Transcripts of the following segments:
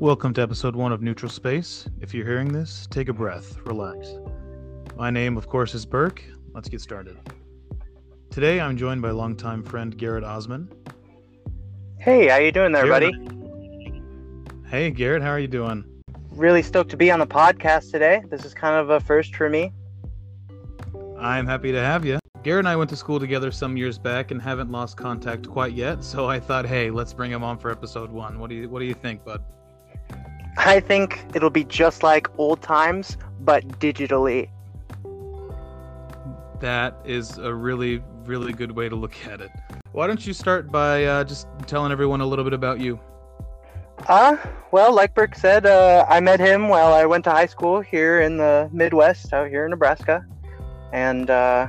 Welcome to episode one of Neutral Space. If you're hearing this, take a breath, relax. My name, of course, is Burke. Let's get started. Today, I'm joined by longtime friend Garrett Osman. Hey, how you doing there, Garrett- buddy? Uh, hey, Garrett, how are you doing? Really stoked to be on the podcast today. This is kind of a first for me. I'm happy to have you. Garrett and I went to school together some years back and haven't lost contact quite yet, so I thought, hey, let's bring him on for episode one. What do you What do you think, bud? I think it'll be just like old times, but digitally. That is a really, really good way to look at it. Why don't you start by uh, just telling everyone a little bit about you? Uh, well, like Burke said, uh, I met him while I went to high school here in the Midwest, out here in Nebraska. And, uh,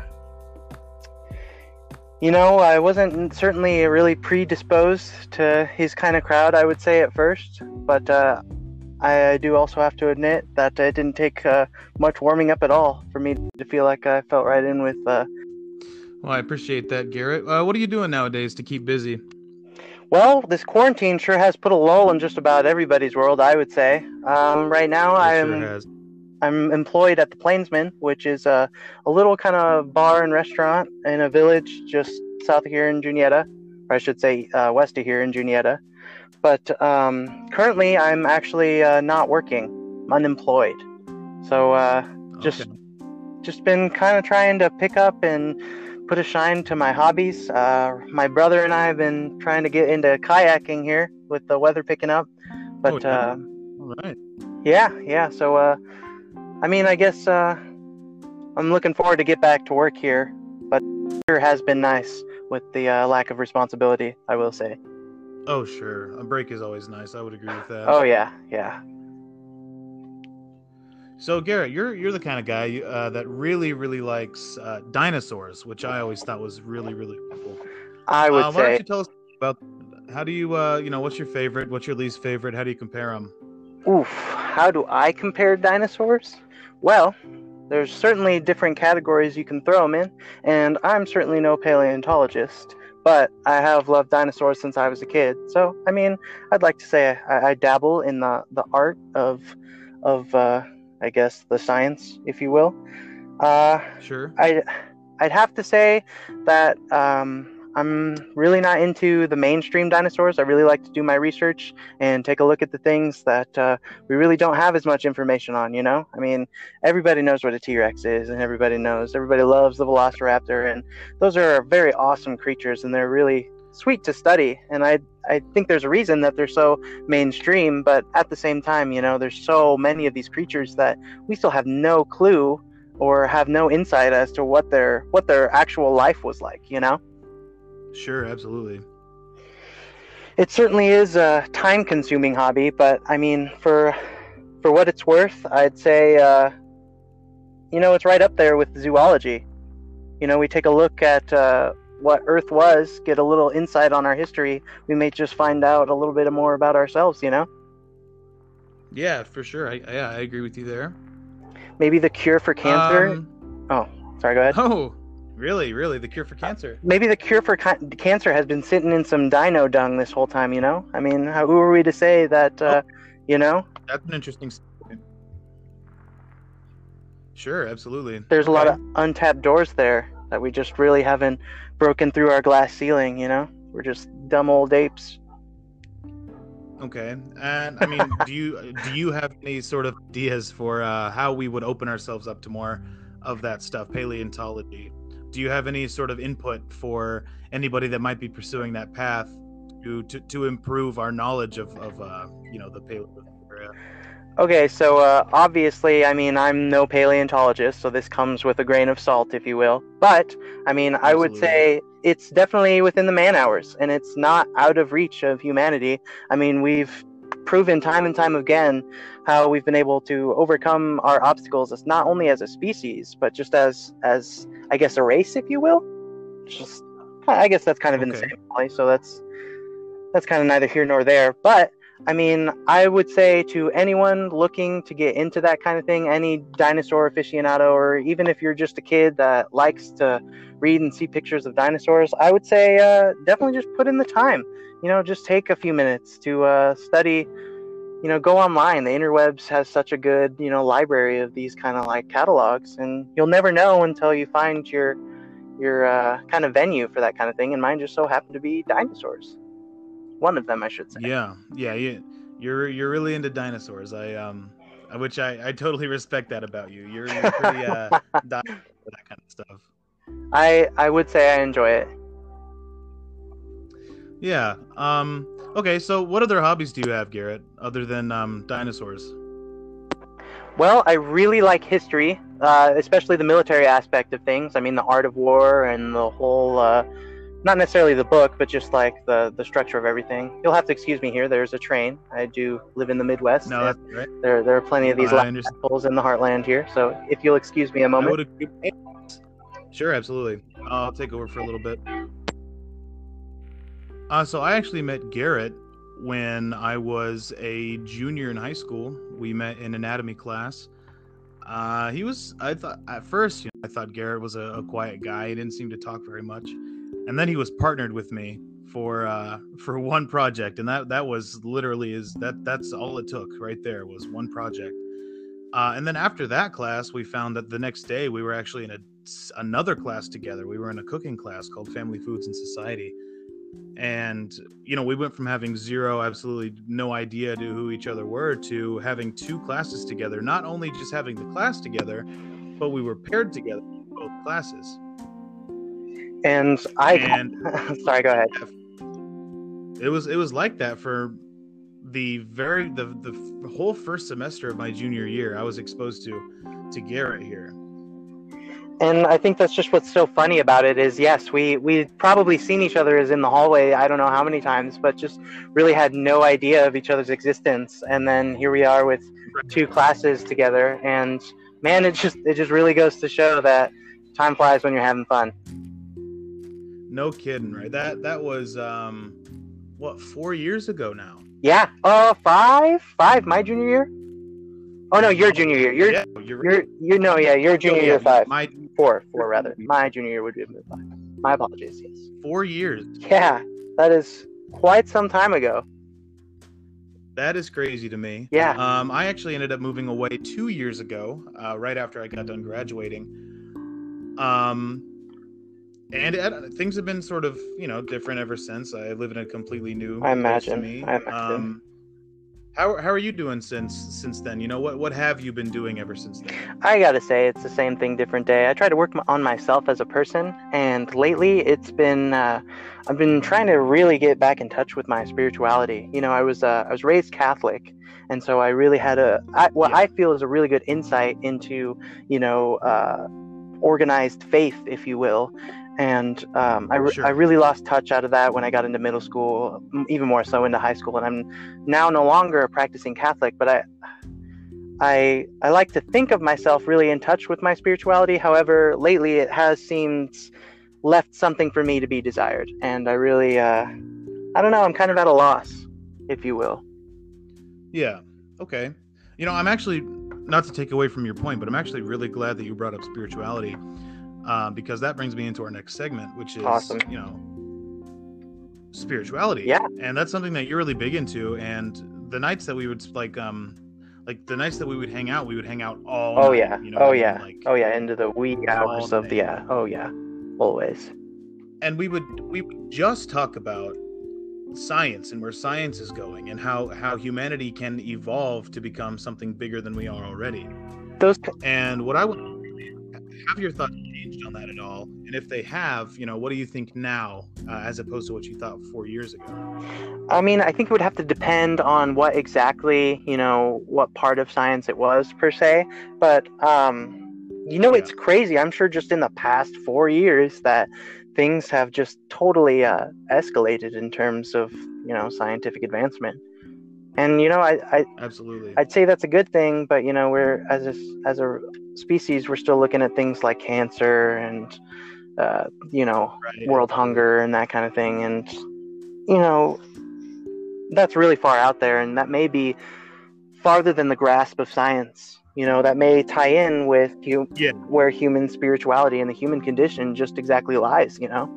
you know, I wasn't certainly really predisposed to his kind of crowd, I would say at first. But uh, I do also have to admit that it didn't take uh, much warming up at all for me to feel like I felt right in with uh, Well, I appreciate that, Garrett. Uh, what are you doing nowadays to keep busy? Well, this quarantine sure has put a lull in just about everybody's world, I would say. Um, right now, It I'm sure. I'm employed at the Plainsman, which is a, a little kind of bar and restaurant in a village just south of here in Juniata, or I should say uh, west of here in Juniata. But um, currently, I'm actually uh, not working, I'm unemployed. So uh, just Okay. just been kind of trying to pick up and put a shine to my hobbies. Uh, my brother and I have been trying to get into kayaking here with the weather picking up. But Oh, yeah. uh, All right. yeah, yeah. So, uh, I mean, I guess uh, I'm looking forward to get back to work here, but sure has been nice with the uh, lack of responsibility. I will say. Oh, sure. A break is always nice. I would agree with that. Oh yeah, yeah. So, Garrett, you're you're the kind of guy uh, that really, really likes uh, dinosaurs, which I always thought was really, really cool. I would uh, Why don't you tell us about how do you, uh, you know, what's your favorite? What's your least favorite? How do you compare them? Oof. How do I compare dinosaurs? Well, there's certainly different categories you can throw them in, and I'm certainly no paleontologist. But I have loved dinosaurs since I was a kid. So, I mean, I'd like to say I, I dabble in the, the art of, of uh, I guess, the science, if you will. Uh, Sure. I, I'd have to say that um, I'm really not into the mainstream dinosaurs. I really like to do my research and take a look at the things that uh, we really don't have as much information on. You know, I mean, everybody knows what a T-Rex is, and everybody knows, everybody loves the Velociraptor, and those are very awesome creatures, and they're really sweet to study. And I, I think there's a reason that they're so mainstream, but at the same time, you know, there's so many of these creatures that we still have no clue or have no insight as to what their what their actual life was like you know Sure. Absolutely. it certainly is a time consuming hobby but i mean for for what it's worth i'd say uh, you know it's right up there with zoology you know we take a look at uh, what earth was get a little insight on our history we may just find out a little bit more about ourselves you know Yeah, for sure. I, yeah, I agree with you there. maybe the cure for cancer Um, sorry go ahead oh, really? Really? The cure for cancer? maybe the cure for ca- cancer has been sitting in some dino dung this whole time you know i mean how, who are we to say that uh, you know That's an interesting. statement. Sure. Absolutely. there's a lot of untapped doors there that we just really haven't broken through our glass ceiling you know we're just dumb old apes Okay, and I mean, do you do you have any sort of ideas for uh, how we would open ourselves up to more of that stuff, paleontology? Do you have any sort of input for anybody that might be pursuing that path to to, to improve our knowledge of of uh, you know the paleo area? okay so uh, obviously i mean i'm no paleontologist so this comes with a grain of salt if you will. But i mean i would say it's definitely within the man hours and it's not out of reach of humanity. I mean we've proven time and time again how we've been able to overcome our obstacles as not only as a species but just as as i guess a race if you will. Just i guess that's kind of in the same place so that's that's kind of neither here nor there. But i mean i would say to anyone looking to get into that kind of thing any dinosaur aficionado or even if you're just a kid that likes to read and see pictures of dinosaurs i would say uh, definitely just put in the time you know just take a few minutes to uh, study you know, go online. The interwebs has such a good, you know, library of these kind of like catalogs, and you'll never know until you find your your uh, kind of venue for that kind of thing. And mine just so happened to be dinosaurs. One of them, I should say. Yeah, yeah, you, you're you're really into dinosaurs. I um, which I I totally respect that about you. You're, you're pretty uh, that kind of stuff. I I would say I enjoy it. Yeah. Um. Okay. So, what other hobbies do you have, Garrett, other than um, dinosaurs? Well, I really like history, uh, especially the military aspect of things. I mean, the art of war and the whole. Uh, not necessarily the book, but just like the the structure of everything. You'll have to excuse me here. There's a train. I do live in the Midwest. No, that's right. There there are plenty of these holes in the heartland here. So if you'll excuse me a moment. Sure, absolutely. I'll take over for a little bit. Uh, so I actually met Garrett when I was a junior in high school. We met in anatomy class. Uh, he was, I thought at first, you know, I thought Garrett was a, a, quiet guy. He didn't seem to talk very much, and then he was partnered with me for uh, for one project, and that that was literally is that that's all it took right there was one project. Uh, and then after that class, we found that the next day we were actually in a another class together. We were in a cooking class called Family Foods and Society and you know we went from having zero absolutely no idea to who each other were to having two classes together. Not only just having the class together but we were paired together in both classes. And i and sorry go ahead. It was it was like that for the very the the whole first semester of my junior year i was exposed to to garrett here and I think that's just what's so funny about it is yes, we we probably seen each other as in the hallway I don't know how many times, but just really had no idea of each other's existence. And then here we are with two classes together, and man, it just it just really goes to show that time flies when you're having fun. No kidding, right? That that was um, what four years ago now. Yeah. Uh, five, five. My junior year. Oh no, your junior year. You're, yeah, you're, you're, you know, yeah, your junior year five. My four, four rather. My junior year would be five. My apologies. Yes. Four years. Yeah, that is quite some time ago. That is crazy to me. Yeah. Um, I actually ended up moving away two years ago, uh, right after I got done graduating. Um, and it, things have been sort of, you know, different ever since. I live in a completely new. I imagine. To me. I imagine. Um, how, how are you doing since since then? You know what what have you been doing ever since then? I gotta say it's the same thing, different day. I try to work on myself as a person, and lately it's been uh, I've been trying to really get back in touch with my spirituality. You know, I was uh, I was raised Catholic, and so I really had a I, what yeah. I feel is a really good insight into you know uh, organized faith, if you will, and um, I, re- sure. I really lost touch out of that when I got into middle school, even more so into high school. And I'm now no longer a practicing Catholic, but I, I, I like to think of myself really in touch with my spirituality. However, lately it has seemed left something for me to be desired, and I really, uh, I don't know, I'm kind of at a loss, if you will. Yeah. Okay. You know, I'm actually not to take away from your point, but I'm actually really glad that you brought up spirituality uh, because that brings me into our next segment, which is awesome. you know spirituality. Yeah, and that's something that you're really big into. And the nights that we would like, um, like the nights that we would hang out, we would hang out all. Oh night, yeah. You know, oh yeah. Like, oh yeah. Into the wee hours of the yeah. Oh yeah. Always. And we would we would just talk about science and where science is going and how how humanity can evolve to become something bigger than we are already. Those and what I would have your thoughts changed on that at all? And if they have, you know, what do you think now uh, as opposed to what you thought four years ago? I mean, I think it would have to depend on what exactly, you know, what part of science it was per se. But, um, you know, yeah. it's crazy. I'm sure just in the past four years that things have just totally uh, escalated in terms of, you know, scientific advancement and you know I, I absolutely i'd say that's a good thing but you know we're as a as a species we're still looking at things like cancer and uh, you know right. world hunger and that kind of thing and you know that's really far out there and that may be farther than the grasp of science you know that may tie in with you yeah. where human spirituality and the human condition just exactly lies you know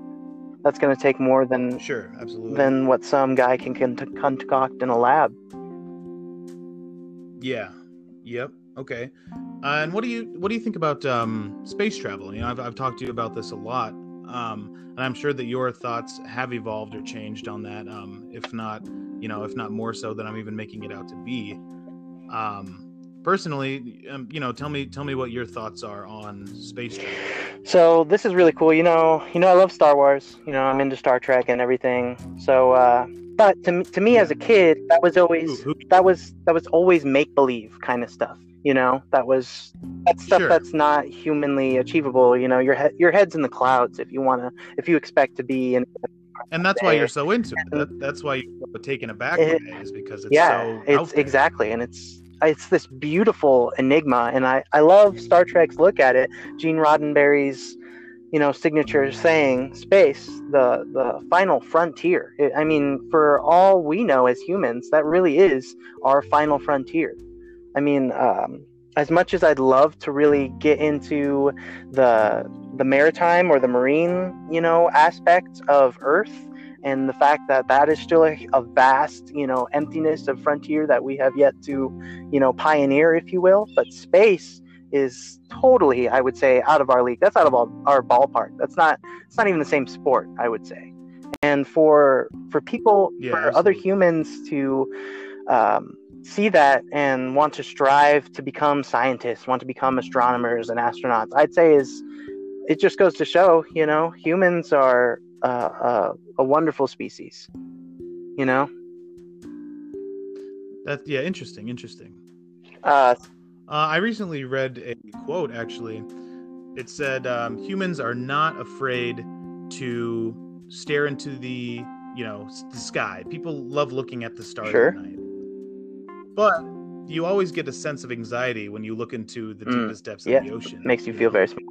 that's going to take more than sure absolutely than what some guy can concoct in a lab Yeah. Yep. Okay. Uh, and what do you what do you think about um, space travel? You know, I've I've talked to you about this a lot, um, and I'm sure that your thoughts have evolved or changed on that. Um, if not, you know, if not more so than I'm even making it out to be. Um, personally, um, you know, tell me tell me what your thoughts are on space travel. So this is really cool. You know, you know, I love Star Wars. You know, I'm into Star Trek and everything. So, uh, but to me, to me as a kid, that was always that was that was always make believe kind of stuff. You know, that was that's stuff Sure. that's not humanly achievable. You know, your head your head's in the clouds if you want to if you expect to be in. and that's why you're so into it. That, that's why you're taken aback It- is because it's yeah, so it's exactly, and it's it's this beautiful enigma, and I I love Star Trek's look at it. Gene Roddenberry's, you know, signature saying, "Space, the the final frontier." It, I mean, for all we know as humans, that really is our final frontier. I mean, um, as much as I'd love to really get into the the maritime or the marine, you know, aspect of Earth and the fact that that is still a, a vast, you know, emptiness of frontier that we have yet to, you know, pioneer, if you will. But space is totally, I would say, out of our league. That's out of our, our ballpark. That's not. It's not even the same sport, I would say. And for for people, Yeah, for other humans to um, see that and want to strive to become scientists, want to become astronomers and astronauts, I'd say is it just goes to show, you know, humans are uh, uh, a wonderful species. You know, That yeah, interesting, interesting. uh, Uh, I recently read a quote. Actually, it said um, humans are not afraid to stare into the you know the sky. People love looking at the stars Sure. at night, but you always get a sense of anxiety when you look into the Mm, deepest depths yeah, of the ocean. makes you feel very small.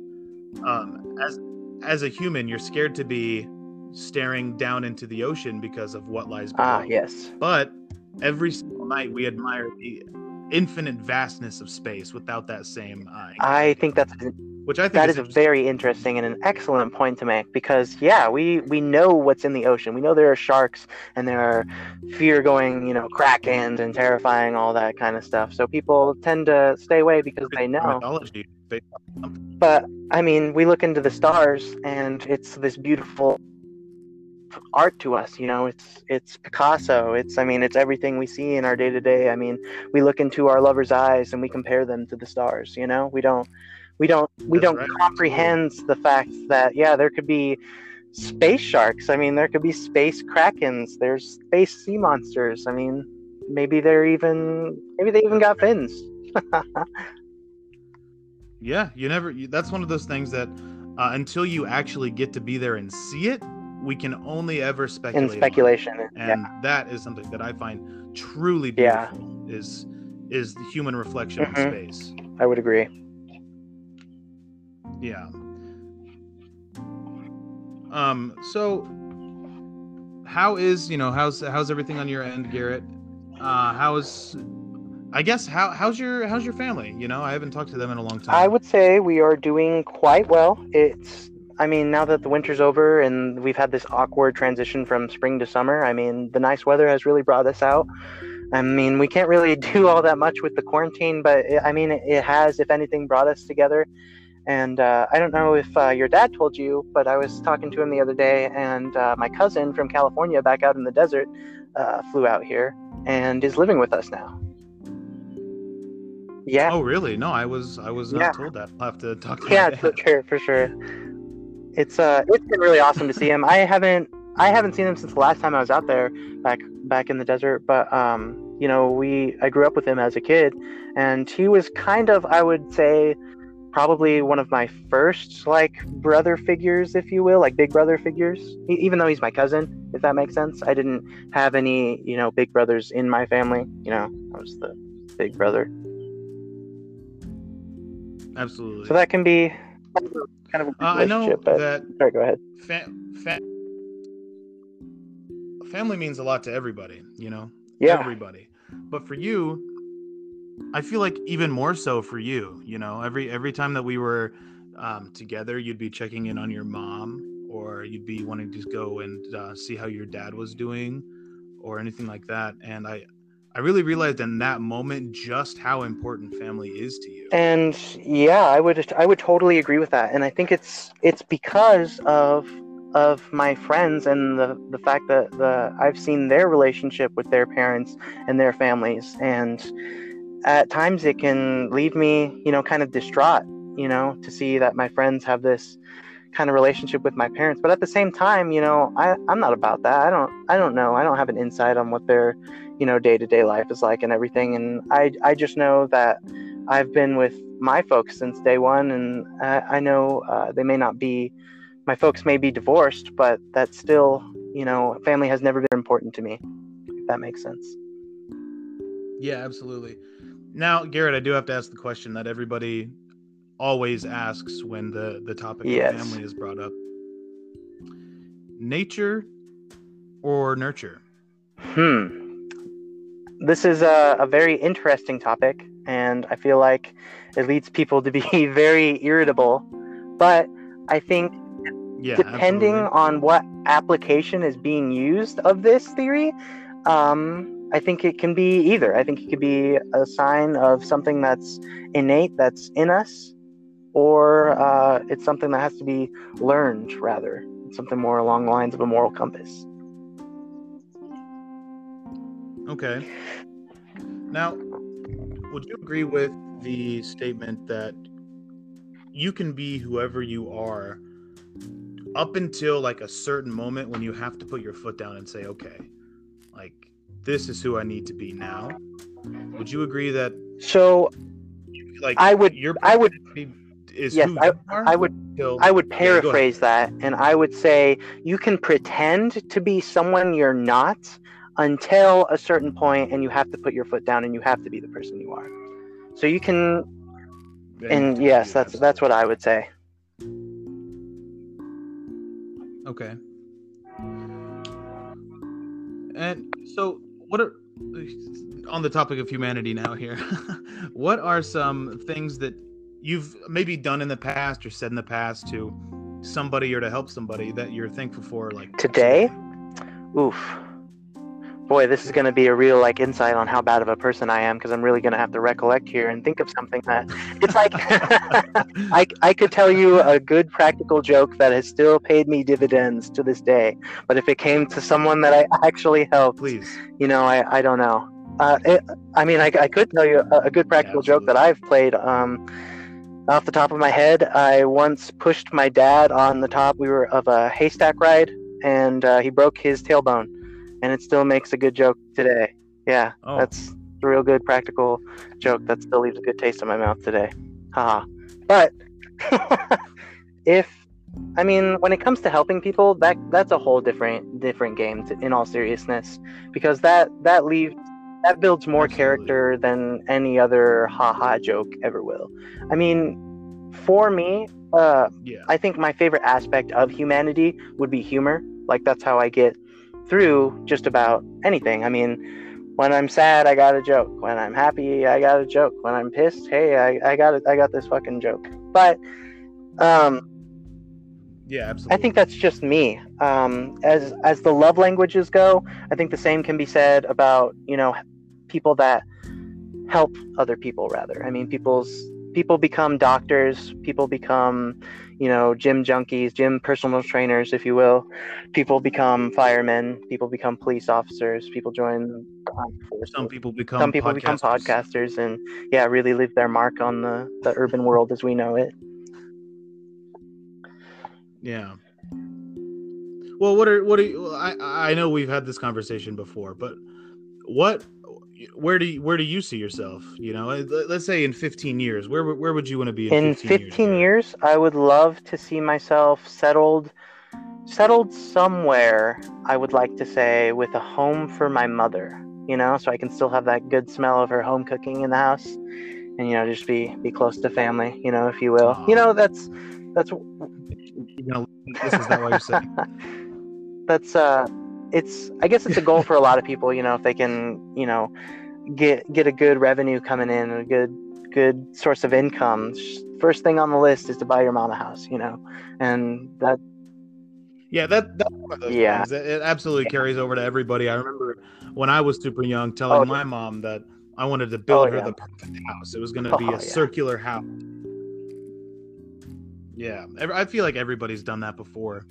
um, as as a human, you're scared to be staring down into the ocean because of what lies below. Ah, yes, But every single night, we admire the infinite vastness of space without that same. Uh, I think that's which I think that is a interesting. very interesting and an excellent point to make because yeah, we we know what's in the ocean. We know there are sharks and there are fear going, you know, krakens and terrifying all that kind of stuff. So people tend to stay away because they know. But I mean, we look into the stars, and it's this beautiful art to us. You know, it's it's Picasso. It's I mean, it's everything we see in our day to day. I mean, we look into our lover's eyes and we compare them to the stars. You know, we don't we don't we That's don't right. comprehend the fact that yeah, there could be space sharks. I mean, there could be space krakens. There's space sea monsters. I mean, maybe they're even maybe they even got fins. Yeah, you never. You, that's one of those things that uh, until you actually get to be there and see it, we can only ever speculate. In on speculation, and yeah. that is something that I find truly Yeah. beautiful. Is is the human reflection Mhm. of space. I would agree. Yeah. Um. So, how is you know how's how's everything on your end, Garrett? Uh, how's I guess how how's your how's your family? You know, I haven't talked to them in a long time. I would say we are doing quite well. It's, I mean, now that the winter's over and we've had this awkward transition from spring to summer, I mean, the nice weather has really brought us out. I mean, we can't really do all that much with the quarantine, but it, I mean, it, has, if anything, brought us together. And uh, I don't know if uh, your dad told you, but I was talking to him the other day, and uh, my cousin from California, back out in the desert, uh, flew out here and is living with us now. Yeah. Oh, really? No, I was I was not Yeah. told that. I'll have to talk to yeah for sure for sure it's uh it's been really awesome to see him. I haven't i haven't seen him since the last time i was out there back back in the desert but um you know we i grew up with him as a kid and he was kind of i would say probably one of my first like brother figures if you will like big brother figures e- even though he's my cousin if that makes sense. I didn't have any you know big brothers in my family you know i was the big brother. Absolutely. so that can be kind of a, kind of a uh, I know but that sorry go ahead fa- fa- family means a lot to everybody. You know. yeah everybody. But for you, I feel like even more so for you. You know, every every time that we were um, together, you'd be checking in on your mom, or you'd be wanting to go and uh, see how your dad was doing, or anything like that. And I, I really realized in that moment just how important family is to you. And yeah, I would I would totally agree with that. And I think it's it's because of of my friends and the the fact that the I've seen their relationship with their parents and their families and at times it can leave me, you know, kind of distraught, you know, to see that my friends have this kind of relationship with my parents. But at the same time, you know, I, I'm not about that. I don't I don't know. I don't have an insight on what their, you know, day to day life is like and everything. And I I just know that I've been with my folks since day one and I, I know uh, they may not be my folks may be divorced, but that's still, you know, family has never been important to me. If that makes sense. Yeah, absolutely. Now, Garrett, I do have to ask the question that everybody always asks when the the topic yes. of family is brought up. Nature or nurture? Hmm. This is a, a very interesting topic, and I feel like it leads people to be very irritable. But I think yeah, depending absolutely. on what application is being used of this theory, um, I think it can be either. I think it could be a sign of something that's innate, that's in us, or uh, it's something that has to be learned, rather. Something more along the lines of a moral compass. Okay. Now, would you agree with the statement that you can be whoever you are up until like a certain moment when you have to put your foot down and say, okay, like this is who I need to be now. Would you agree that? So, like, I would, your I would, is yes, I, I would, until, I would paraphrase yeah, that, and I would say you can pretend to be someone you're not until a certain point, and you have to put your foot down, and you have to be the person you are. So you can, and yes, that's that's what I would say. Okay. And so, what are on the topic of humanity now here? what are some things that you've maybe done in the past or said in the past to somebody or to help somebody that you're thankful for, like today? Oof boy, this is going to be a real like insight on how bad of a person I am because I'm really going to have to recollect here and think of something that it's like I, I could tell you a good practical joke that has still paid me dividends to this day. But if it came to someone that I actually helped, please, you know, I, I don't know. Uh, it, I mean, I, I could tell you a, a good practical yeah, joke that I've played. Um, off the top of my head, I once pushed my dad on the top. We were of a haystack ride, and uh, he broke his tailbone and it still makes a good joke today. Yeah, oh. that's a real good practical joke that still leaves a good taste in my mouth today. Haha. But if I mean, when it comes to helping people, that that's a whole different different game. To, in all seriousness, because that that leaves that builds more Absolutely. character than any other haha joke ever will. I mean, for me, uh, yeah. I think my favorite aspect of humanity would be humor. Like that's how I get through just about anything. I mean, when I'm sad, I got a joke. When I'm happy, I got a joke. When I'm pissed, hey, I, I got it. I got this fucking joke. But, um, yeah, absolutely. I think that's just me. Um, as as the love languages go, I think the same can be said about you know people that help other people. Rather, I mean, people's people become doctors. People become you know, gym junkies, gym personal trainers, if you will. People become firemen. People become police officers. People join. Some people become. Some people podcasters. become podcasters, and yeah, really leave their mark on the the urban world as we know it. Yeah. Well, what are what are you, I I know we've had this conversation before, but what where do you, where do you see yourself? You know, let's say in 15 years, where where would you want to be in, in 15, 15 years? years? I would love to see myself settled settled somewhere. I would like to say with a home for my mother. You know, so I can still have that good smell of her home cooking in the house, and you know, just be be close to family. You know, if you will. You know, that's that's. You know, this is not what you're saying. that's uh it's I guess it's a goal for a lot of people. You know, if they can, you know, get get a good revenue coming in, a good good source of income. First thing on the list is to buy your mom a house. You know, and that. Yeah, that that's one of those Yeah. things. It, it absolutely carries over to everybody. I remember when I was super young telling Oh, my mom that I wanted to build Oh, her yeah. the perfect house. It was going to be Oh, a yeah. circular house. Yeah, I feel like everybody's done that before.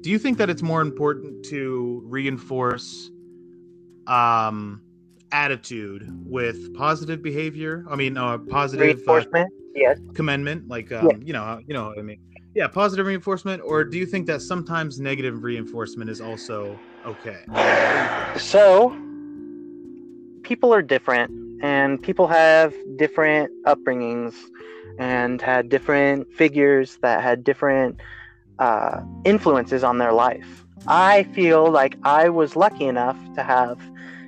Do you think that it's more important to reinforce um attitude with positive behavior? I mean, uh, positive uh, Reinforcement. Yes. commendment like um, you know you know what i mean yeah positive reinforcement or do you think that sometimes negative reinforcement is also okay So, people are different, and people have different upbringings and had different figures that had different uh, influences on their life. I feel like I was lucky enough to have,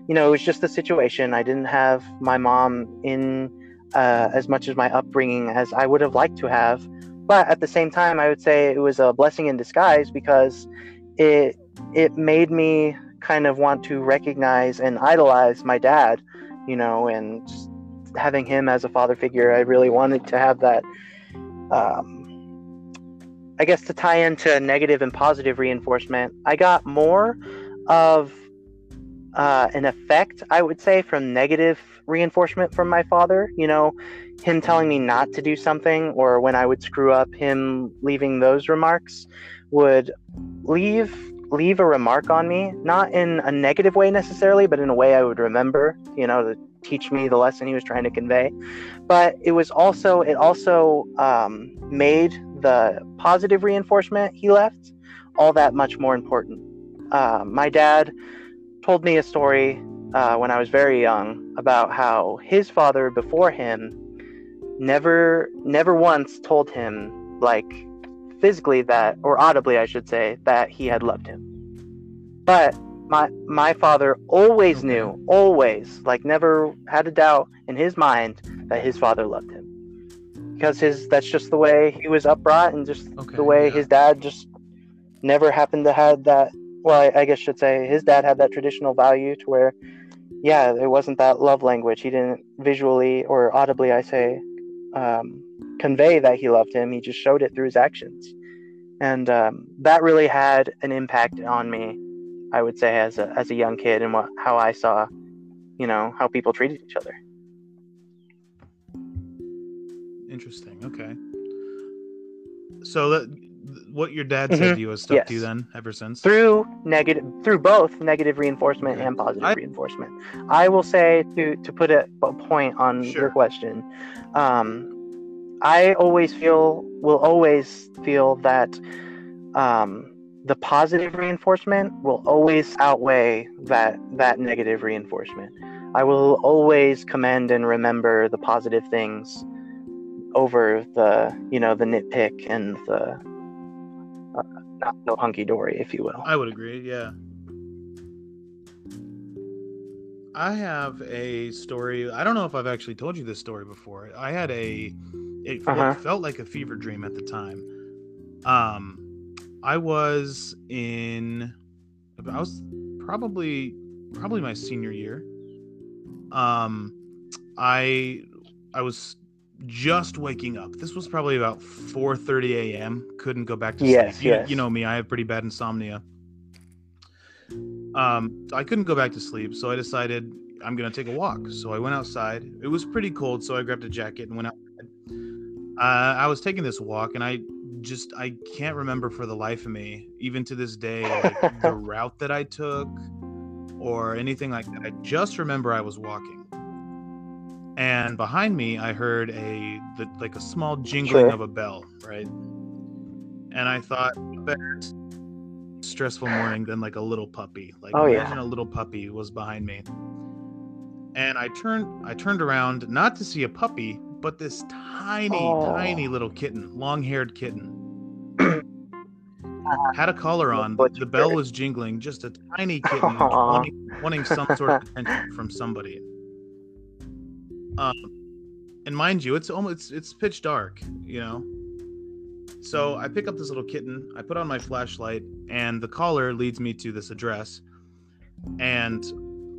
you know, it was just a situation. I didn't have my mom in uh, as much as my upbringing as I would have liked to have. But at the same time, I would say it was a blessing in disguise because it it made me kind of want to recognize and idolize my dad, you know, and having him as a father figure. I really wanted to have that. Um, I guess to tie into negative and positive reinforcement, I got more of uh, an effect, I would say, from negative reinforcement from my father. You know, him telling me not to do something, or when I would screw up, him leaving those remarks would leave leave a remark on me, not in a negative way necessarily, but in a way I would remember, you know, to teach me the lesson he was trying to convey. But it was also, it also um, made the positive reinforcement he left all that much more important. Uh, my dad told me a story uh, when I was very young about how his father before him never, never once told him, like, physically that or audibly I should say that he had loved him. But my my father always knew, always, like never had a doubt in his mind that his father loved him. Because his that's just the way he was upbrought and just okay the way yeah. his dad just never happened to have that well I, I guess should say his dad had that traditional value to where yeah it wasn't that love language he didn't visually or audibly i say um, convey that he loved him he just showed it through his actions and um, that really had an impact on me i would say as a, as a young kid and what how i saw you know how people treated each other interesting okay so that what your dad said Mhm. to you has stuck to you then ever since through negative through both negative reinforcement Okay. and positive I- reinforcement i will say to to put a, a point on Sure. your question um i always feel will always feel that um the positive reinforcement will always outweigh that that negative reinforcement i will always commend and remember the positive things over the you know the nitpick and the uh, not so hunky dory if you will I would agree, yeah. I have a story. I don't know if I've actually told you this story before. I had a it Uh-huh. felt like a fever dream at the time. Um I was in I was probably probably my senior year. Um I I was just waking up. This was probably about 4:30 a.m. Couldn't go back to Yes, sleep. You, yes. you know me, I have pretty bad insomnia. Um, I couldn't go back to sleep, so I decided I'm gonna take a walk. So I went outside. It was pretty cold, so I grabbed a jacket and went out. Uh, I was taking this walk, and I just I can't remember for the life of me, even to this day, like the route that I took or anything like that. I just remember I was walking, and behind me I heard a the, like a small jingling Sure. of a bell, right? And I thought, better stressful morning than like a little puppy. Like Oh, yeah. imagine a little puppy was behind me. And I turned I turned around not to see a puppy, but this tiny, Oh. tiny little kitten, long-haired kitten. Had a collar on. What's The bell was jingling, just a tiny kitten wanting, wanting some sort of attention from somebody. Um and mind you, it's almost it's, it's pitch dark, you know. So I pick up this little kitten, I put on my flashlight, and the collar leads me to this address. And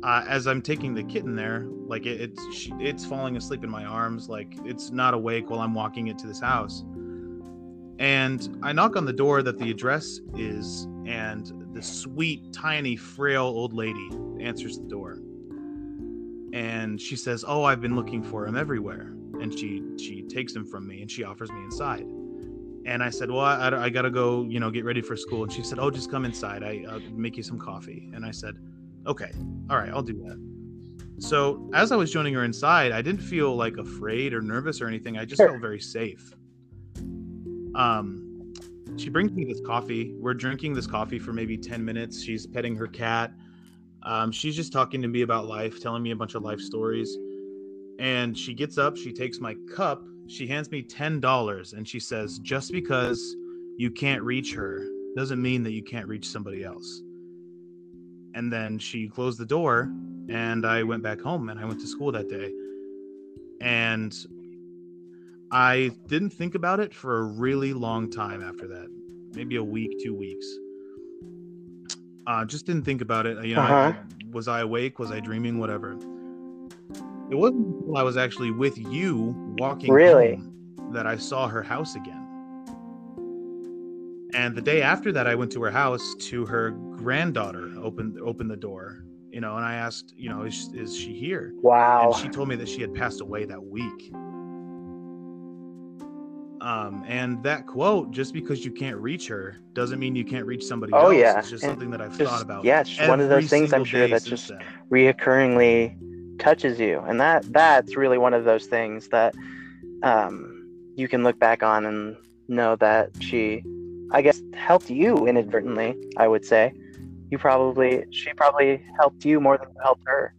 uh, as I'm taking the kitten there, like it, it's she, it's falling asleep in my arms, like it's not awake while I'm walking it to this house. And I knock on the door that the address is, and the sweet, tiny, frail old lady answers the door. And she says, "Oh, I've been looking for him everywhere." And she she takes him from me and she offers me inside. And I said, "Well, I, I gotta go, you know, get ready for school." And she said, "Oh, just come inside. I, I'll make you some coffee." And I said, "Okay, all right, I'll do that." So as I was joining her inside, I didn't feel like afraid or nervous or anything. I just Sure. felt very safe. Um, she brings me this coffee. We're drinking this coffee for maybe 10 minutes. She's petting her cat. Um, she's just talking to me about life, telling me a bunch of life stories. And she gets up, she takes my cup, she hands me $10, and she says, Just because you can't reach her doesn't mean that you can't reach somebody else. And then she closed the door, and I went back home and I went to school that day. And I didn't think about it for a really long time after that, maybe a week, two weeks. Uh, just didn't think about it. You know, Uh-huh. was I awake? Was I dreaming? Whatever. It wasn't until I was actually with you walking Really? home that I saw her house again. And the day after that, I went to her house to her granddaughter opened opened the door, you know, and I asked, you know, is, is she here? Wow. and she told me that she had passed away that week. Um, and that quote, just because you can't reach her, doesn't mean you can't reach somebody Oh, else. yeah. It's just And something that I've just- thought about. yeah, it's just one of those things I'm sure that just then. reoccurringly touches you and that that's really one of those things that um, you can look back on and know that she i guess helped you inadvertently i would say you probably she probably helped you more than you helped her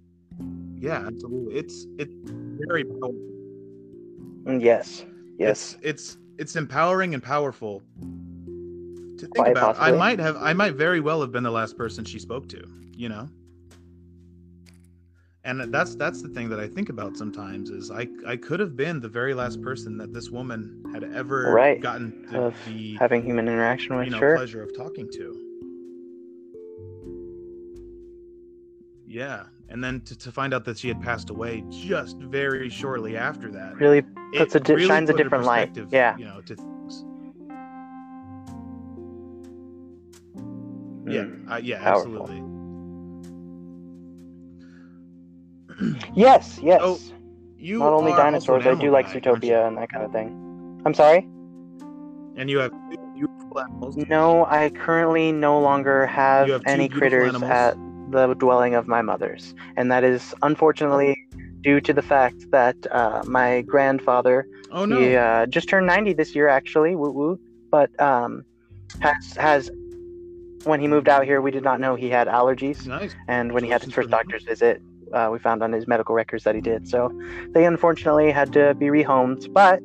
Yeah, absolutely. It's it's very powerful. Mm, yes yes It's it's it's empowering and powerful to think about. I might have I might very well have been the last person she spoke to, you know? And that's that's the thing that I think about sometimes is I I could have been the very last person that this woman had ever Right. gotten the, the having human interaction with you know sure pleasure of talking to. Yeah, and then to, to find out that she had passed away just very shortly after that, really puts a di- really shines a different light. Yeah. you know, to things. Yeah, Mm. uh, yeah, Powerful. absolutely. yes yes Oh, You not only dinosaurs i do like guy, zootopia and that kind of thing i'm sorry and you have beautiful animals. No, I currently no longer have, have any critters animals? at the dwelling of my mother's. And that is unfortunately due to the fact that uh, my grandfather, Oh no! he uh, just turned 90 this year actually, woo woo, but um, has, has, when he moved out here, we did not know he had allergies. nice. And when he had his first doctor's visit, uh, we found on his medical records that he did. So they unfortunately had to be rehomed. But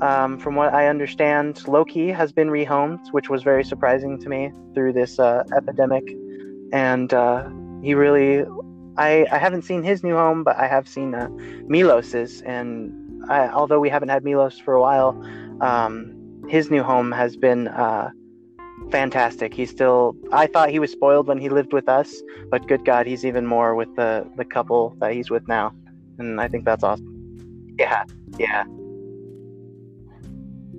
um, from what I understand, Loki has been rehomed, which was very surprising to me through this uh, epidemic. And uh, he really, I, I haven't seen his new home, but I have seen uh, Milos's. And I, although we haven't had Milos for a while, um, his new home has been uh, fantastic. He's still, I thought he was spoiled when he lived with us, but good God, he's even more with the, the couple that he's with now. And I think that's awesome. Yeah, yeah.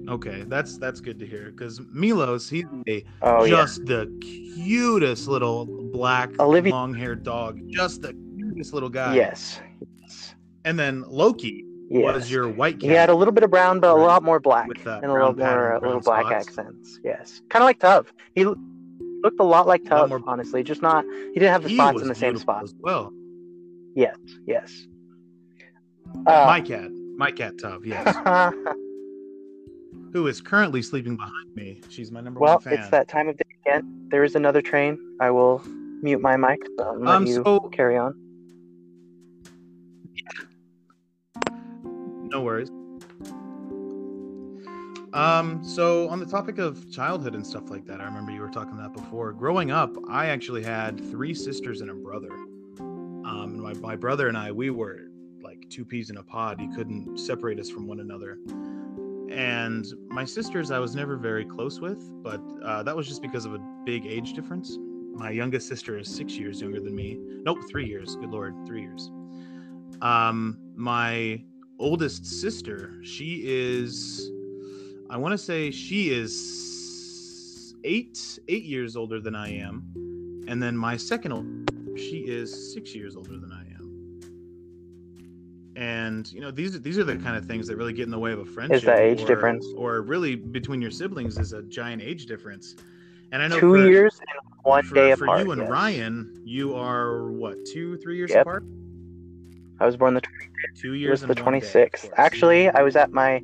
Okay, that's that's good to hear because Milos, he's a Oh, yeah. just the cutest little black Olivia- long-haired dog, just the cutest little guy. Yes. And then Loki Yes. was your white cat. He had a little bit of brown, but a lot more black, With, uh, and a little more, uh, brown little black spots. accents. Yes, kind of like Tuv. He looked a lot like A Tuv, more- honestly. Just not. He didn't have the He spots in the same spot. as well. Yes, yes. Uh, my cat, my cat Tub, yes, who is currently sleeping behind me. She's my number well, one fan. it's that time of day again. There is another train. I will mute my mic so Um, you so- carry on. No worries. Um, so on the topic of childhood and stuff like that, I remember you were talking that before. Growing up, I actually had three sisters and a brother. Um, and my, my brother and I, we were like two peas in a pod. You couldn't separate us from one another. And my sisters, I was never very close with, but uh, that was just because of a big age difference. My youngest sister is six years younger than me. Nope, three years. Good lord, three years. Um, my oldest sister, she is I want to say she is eight eight years older than I am, and then my second old, she is six years older than I am. And you know these these are the kind of things that really get in the way of a friendship. Is the age or, difference. or really between your siblings is a giant age difference. And I know Two for, years and one for, day for apart. you and yes. Ryan, you are what two three years Yep. apart? I was born the Two it years. was the and one day, 26th. Actually, I was at my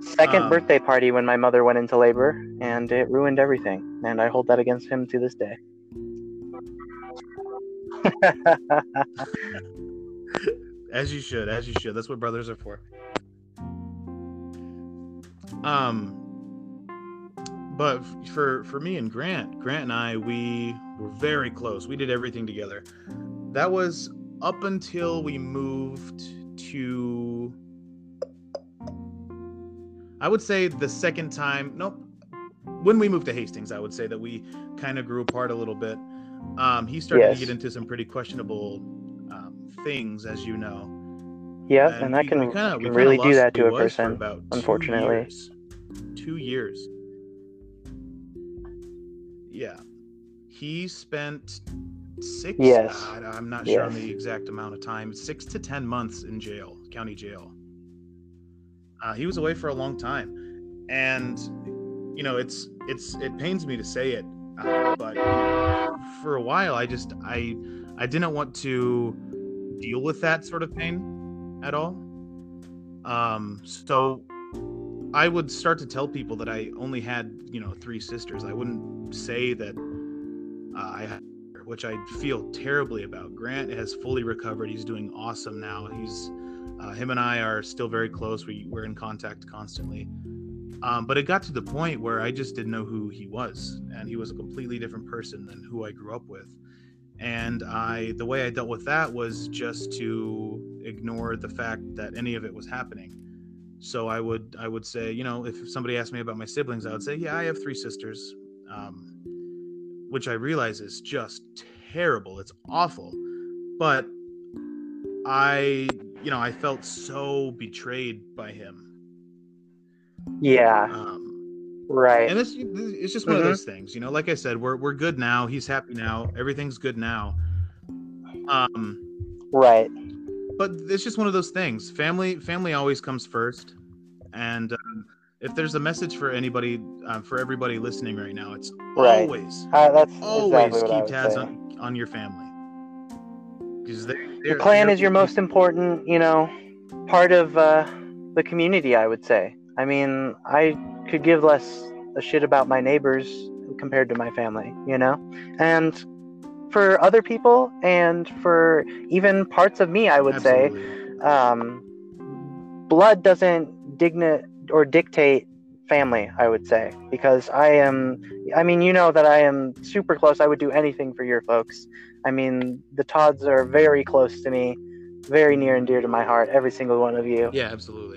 second Um, birthday party when my mother went into labor, and it ruined everything. And I hold that against him to this day. As you should, as you should. That's what brothers are for. Um but for for me and Grant, Grant and I, we were very close. We did everything together. That was up until we moved to I would say the second time, nope. When we moved to Hastings, I would say that we kind of grew apart a little bit. Um, he started Yes. to get into some pretty questionable um, things, as you know. yeah, and that we- can, we kinda- can really do that to a person. about two unfortunately. years. Two years. Yeah, he spent six. Yes. I, I'm not sure on the exact amount of time. Six to ten months in jail, county jail. Uh, he was away for a long time, and you know it's it's it pains me to say it, uh, but you know, for a while I just I I didn't want to deal with that sort of pain at all. Um, so I would start to tell people that I only had you know three sisters. I wouldn't say that uh, I had, which I feel terribly about. Grant has fully recovered. He's doing awesome now. He's uh, him and I are still very close. We we're in contact constantly. Um, but it got to the point where I just didn't know who he was, and he was a completely different person than who I grew up with. And I, the way I dealt with that was just to ignore the fact that any of it was happening. So I would, I would say, you know, if somebody asked me about my siblings, I would say, yeah, I have three sisters, um, which I realize is just terrible. It's awful, but I, you know, I felt so betrayed by him. Yeah, Um, right. and it's it's just one of Mhm. those things, you know. Like I said, we're we're good now. He's happy now. Everything's good now. Um, Right. but it's just one of those things. Family family always comes first, and um, if there's a message for anybody, uh, for everybody listening right now, it's Right. always Uh, that's always exactly keep tabs say. on on your family because they The clan is your most important, you know, part of uh, the community. I would say. I mean, I could give less a shit about my neighbors compared to my family, you know, and for other people and for even parts of me, I would say, um, blood doesn't dignit or dictate family i would say because i am i mean you know that i am super close. I would do anything for your folks. I mean the todds are very close to me very near and dear to my heart every single one of you. Yeah, absolutely.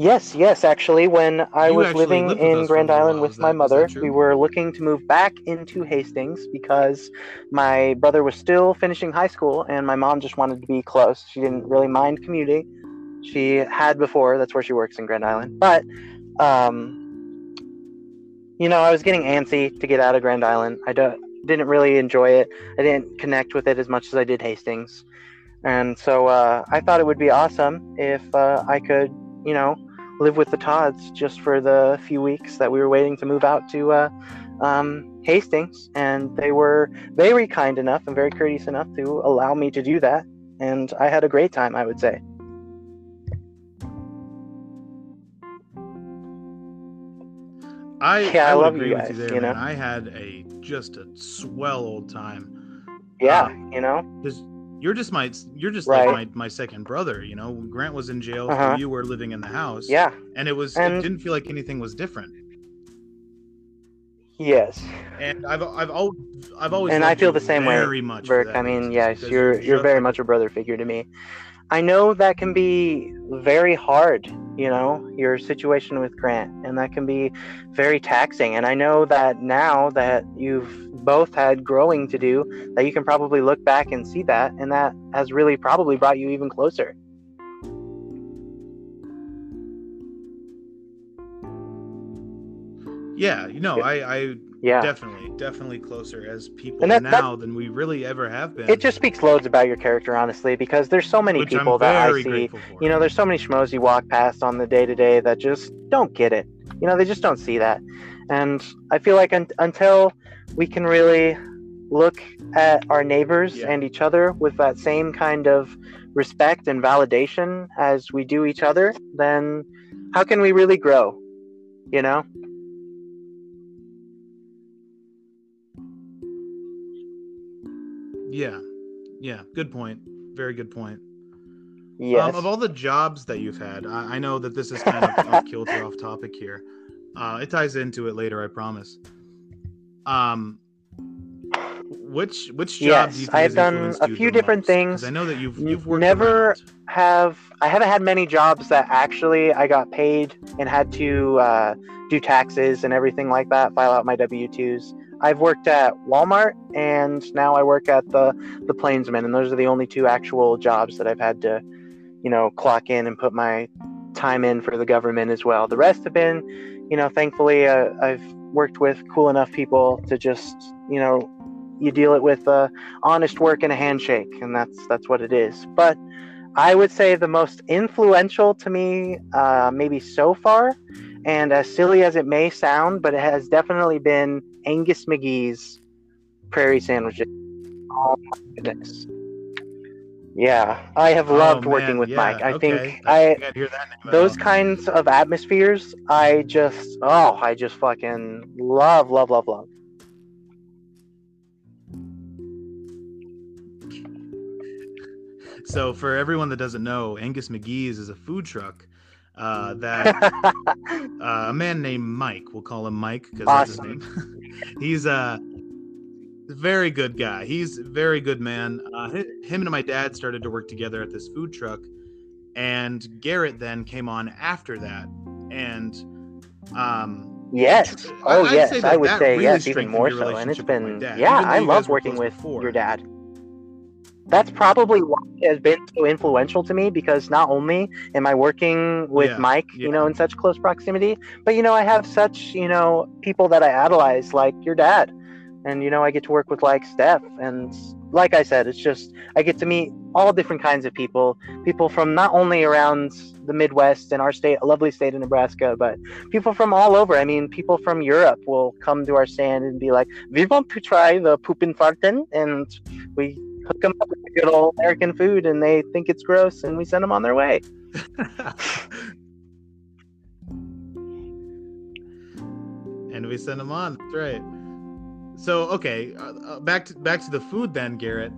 Yes, yes, actually, when I You was living lived with us in Grand Island with is my that- mother, we were looking to move back into Hastings because my brother was still finishing high school and my mom just wanted to be close. She didn't really mind commuting. She had before, that's where she works in Grand Island. But, um, you know, I was getting antsy to get out of Grand Island. I don't, didn't really enjoy it. I didn't connect with it as much as I did Hastings. And so uh, I thought it would be awesome if uh, I could, you know, live with the Todds just for the few weeks that we were waiting to move out to uh, um, Hastings. And they were very kind enough and very courteous enough to allow me to do that. And I had a great time, I would say. I Yeah, I would love agree you with you guys, there, you man. know? I had a just a swell old time. Yeah, Um, you know? because you're just my you're just Right. like my, my second brother you know grant was in jail Uh-huh. you were living in the house Yeah, and it was it didn't feel like anything was different yes. and i've i've always i've always And I feel the same way, very much Burke. I mean, yes, because you're you're very much a brother figure to me. I know that can be very hard, you know, your situation with Grant, and that can be very taxing. And I know that now that you've both had growing to do that you can probably look back and see that and that has really probably brought you even closer. Yeah, you know, I, I yeah. definitely, definitely closer as people that- now than we really ever have been. it just speaks loads about your character honestly because there's so many which people I'm that i see. you know there's so many schmoes you walk past on the day to day that just don't get it. You know they just don't see that. And i feel like un- until we can really look at our neighbors Yeah. and each other with that same kind of respect and validation as we do each other then how can we really grow you know yeah, yeah, good point. Very good point. yes Um, of all the jobs that you've had, I, I know that this is kind of off kilter, off topic here. Uh, it ties into it later, I promise. Um, which which job do you Yes, think I've done a few different most? things. I know that you've you've worked never- around. have I haven't had many jobs that actually I got paid and had to uh, do taxes and everything like that, file out my W twos. I've worked at Walmart and now I work at the the Plainsman, and those are the only two actual jobs that I've had to, you know, clock in and put my time in for the government as well. The rest have been, you know, thankfully uh, I've worked with cool enough people to just, you know, you deal it with uh, honest work and a handshake, and that's that's what it is. But I would say the most influential to me, uh, maybe so far, and as silly as it may sound, but it has definitely been Angus McGee's prairie sandwiches. Oh my goodness. Yeah, I have loved Oh, working man, with yeah, Mike. I okay. think I, I I'd hear that those kinds of atmospheres, I just oh, I just fucking love, love, love, love. So for everyone that doesn't know, Angus McGee's is a food truck uh, that uh, a man named Mike, we'll call him Mike because that's his name. He's a very good guy. He's a very good man. Uh, him and my dad started to work together at this food truck, and Garrett then came on after that, and um, Yes. Oh, I'd yes. I would say really yes, even more so. And it's been, yeah, I love working with before. your dad. That's probably why it has been so influential to me because not only am I working with Yeah, Mike, yeah. you know, in such close proximity, but you know, I have such, you know, people that I idolize like your dad. And you know, I get to work with like Steph and like I said, it's just I get to meet all different kinds of people, people from not only around the Midwest and our state, a lovely state of Nebraska, but people from all over. I mean, people from Europe will come to our stand and be like, "We want to try the poopin' farten," and we hook them up with good old American food, and they think it's gross, and we send them on their way. and we send them on. That's right. So okay, uh, uh, back to back to the food then, Garrett.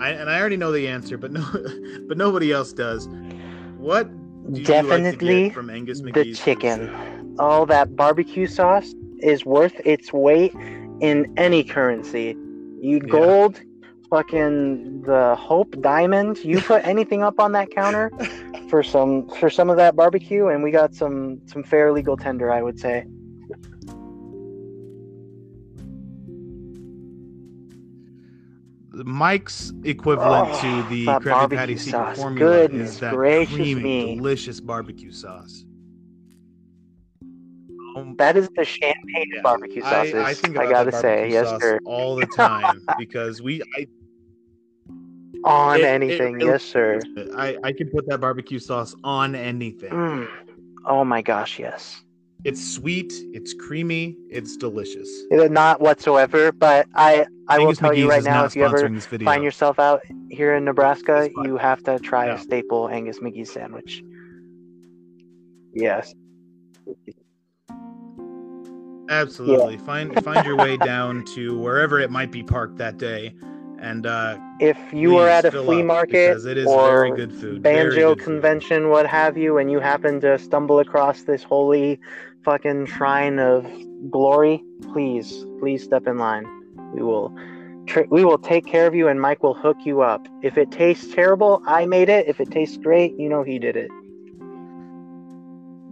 I, and I already know the answer, but no, but nobody else does. What do like Definitely get from Angus the McGee's food chicken. truck? Oh, that barbecue sauce is worth its weight in any currency. You Yeah. gold, fucking the Hope Diamond. You put anything up on that counter for some for some of that barbecue, and we got some some fair legal tender, I would say. Mike's equivalent Oh, to the Krabby Patty secret sauce. formula Goodness is that creamy, me. delicious barbecue sauce. Um, That is the champagne Yeah. barbecue I. I think I gotta say, yes, sauce sir. all the time because we I, On It- it anything, really yes, sir. I I can put that barbecue sauce on anything. Mm. Oh my gosh, yes. It's sweet, it's creamy, it's delicious. Not whatsoever, but I I will Angus tell you right now, if you ever sponsoring this video. find yourself out here in Nebraska, you have to try Yeah. a staple Angus McGee sandwich. Yes. Absolutely. Find find your way down to wherever it might be parked that day, and uh, If you are at a flea market because it is or very good food. banjo good food. convention, what have you, and you happen to stumble across this holy fucking shrine of glory, please, please step in line. We will, tr- we will take care of you, and Mike will hook you up. If it tastes terrible, I made it. If it tastes great, you know he did it.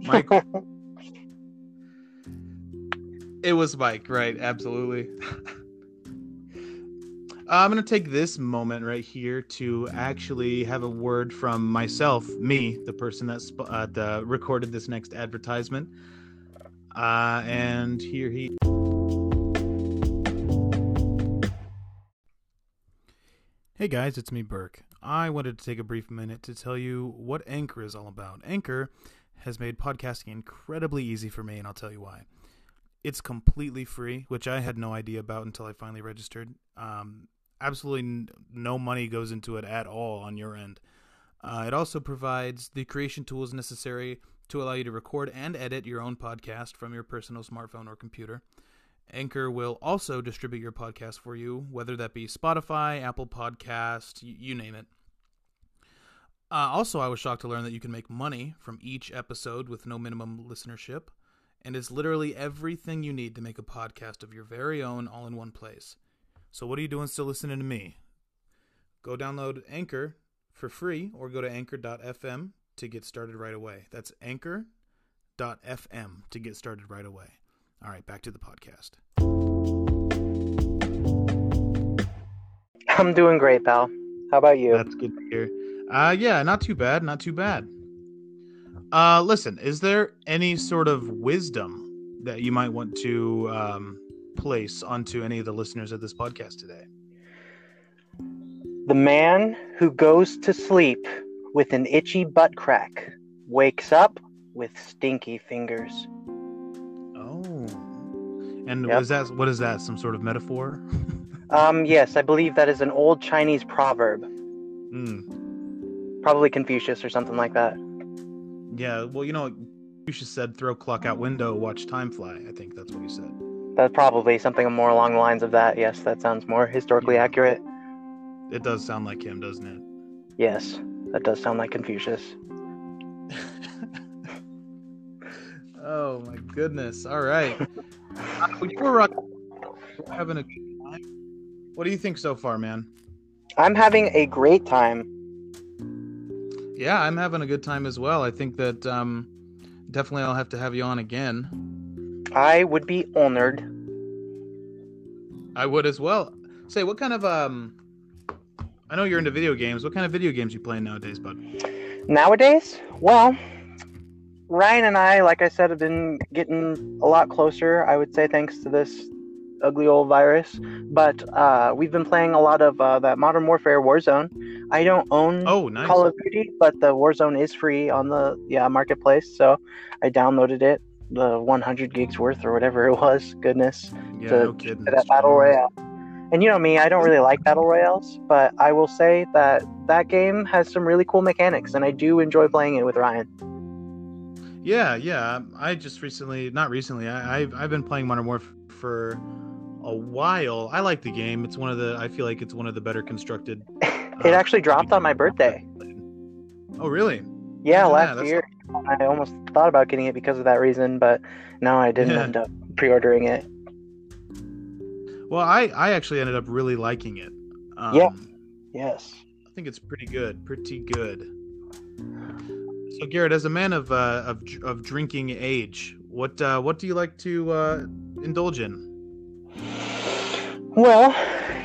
Mike. it was Mike, right? Absolutely. I'm going to take this moment right here to actually have a word from myself, me, the person that sp- uh, the, recorded this next advertisement. Uh, and here he. Hey guys, it's me, Burke. I wanted to take a brief minute to tell you what Anchor is all about. Anchor has made podcasting incredibly easy for me, and I'll tell you why. It's completely free, which I had no idea about until I finally registered. Um, absolutely no money goes into it at all on your end. Uh, it also provides the creation tools necessary to allow you to record and edit your own podcast from your personal smartphone or computer. Anchor will also distribute your podcast for you, whether that be Spotify, Apple Podcast, you, you name it. Uh, also, I was shocked to learn that you can make money from each episode with no minimum listenership, and it's literally everything you need to make a podcast of your very own all in one place. So what are you doing still listening to me? Go download Anchor for free or go to anchor.fm to get started right away. That's anchor.fm to get started right away. All right, back to the podcast. I'm doing great, pal. How about you? That's good to hear. Uh yeah, not too bad, not too bad. Uh listen, is there any sort of wisdom that you might want to um place onto any of the listeners of this podcast today? The man who goes to sleep with an itchy butt crack wakes up with stinky fingers. Oh. And Yep. was that what is that? Some sort of metaphor? Um, yes, I believe that is an old Chinese proverb, Hmm. probably Confucius or something like that. Yeah, well, you know, should said throw clock out window, watch time fly. I think that's what he said. That's probably something more along the lines of that. Yes, that sounds more historically Yeah. accurate. It does sound like him, doesn't it? Yes, that does sound like Confucius. oh my goodness! All right, you were uh, having a good time. What do you think so far, man? I'm having a great time. Yeah, I'm having a good time as well. I think that um, definitely I'll have to have you on again. I would be honored. I would as well. Say, what kind of um? I know you're into video games. What kind of video games you playing nowadays, bud? Nowadays, well, Ryan and I, like I said, have been getting a lot closer, I would say, thanks to this ugly old virus. But uh, we've been playing a lot of uh, that Modern Warfare Warzone. I don't own Oh, nice. Call of Duty, but the Warzone is free on the yeah marketplace, so I downloaded it, the 100 gigs worth or whatever it was. Goodness, yeah, to- no kidding. that battle royale. And you know me, I don't really like battle royales, but I will say that that game has some really cool mechanics, and I do enjoy playing it with Ryan. Yeah, yeah. I just recently, not recently, I, I've I've been playing Modern Warfare for a while. I like the game. It's one of the. I feel like it's one of the better constructed. It uh, actually dropped on my birthday. Oh, really? Yeah, last year. I almost thought about getting it because of that reason, but no, I didn't Yeah. end up pre-ordering it. Well, I I actually ended up really liking it. Um, Yeah. Yes. I think it's pretty good. Pretty good. So, Garrett, as a man of uh, of of drinking age, what uh, what do you like to uh, indulge in? Well,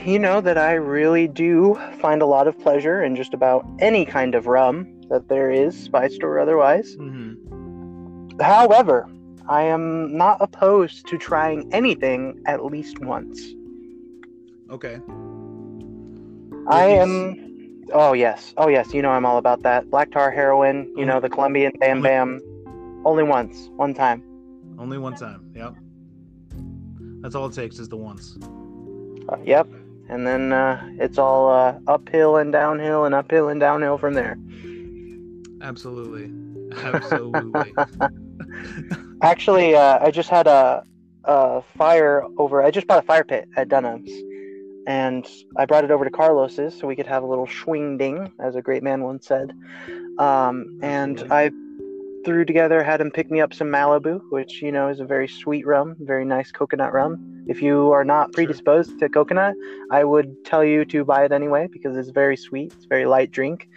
you know that I really do find a lot of pleasure in just about any kind of rum that there is, spiced or otherwise. Mm-hmm. However, I am not opposed to trying anything at least once. Okay. I am. Oh yes, oh yes. You know I'm all about that. Black tar heroin. You know the Colombian Bam Only- Bam. Only once, one time. Only one time. Yep. That's all it takes is the once. Uh, yep. And then uh, it's all uh, uphill and downhill and uphill and downhill from there. Absolutely. Absolutely. Actually, uh, I just had a, a fire over. I just bought a fire pit at Dunham's, and I brought it over to Carlos's so we could have a little swing ding, as a great man once said. Um, and I threw together, had him pick me up some Malibu, which you know is a very sweet rum, very nice coconut rum. If you are not Sure. predisposed to coconut, I would tell you to buy it anyway because it's very sweet. It's a very light drink.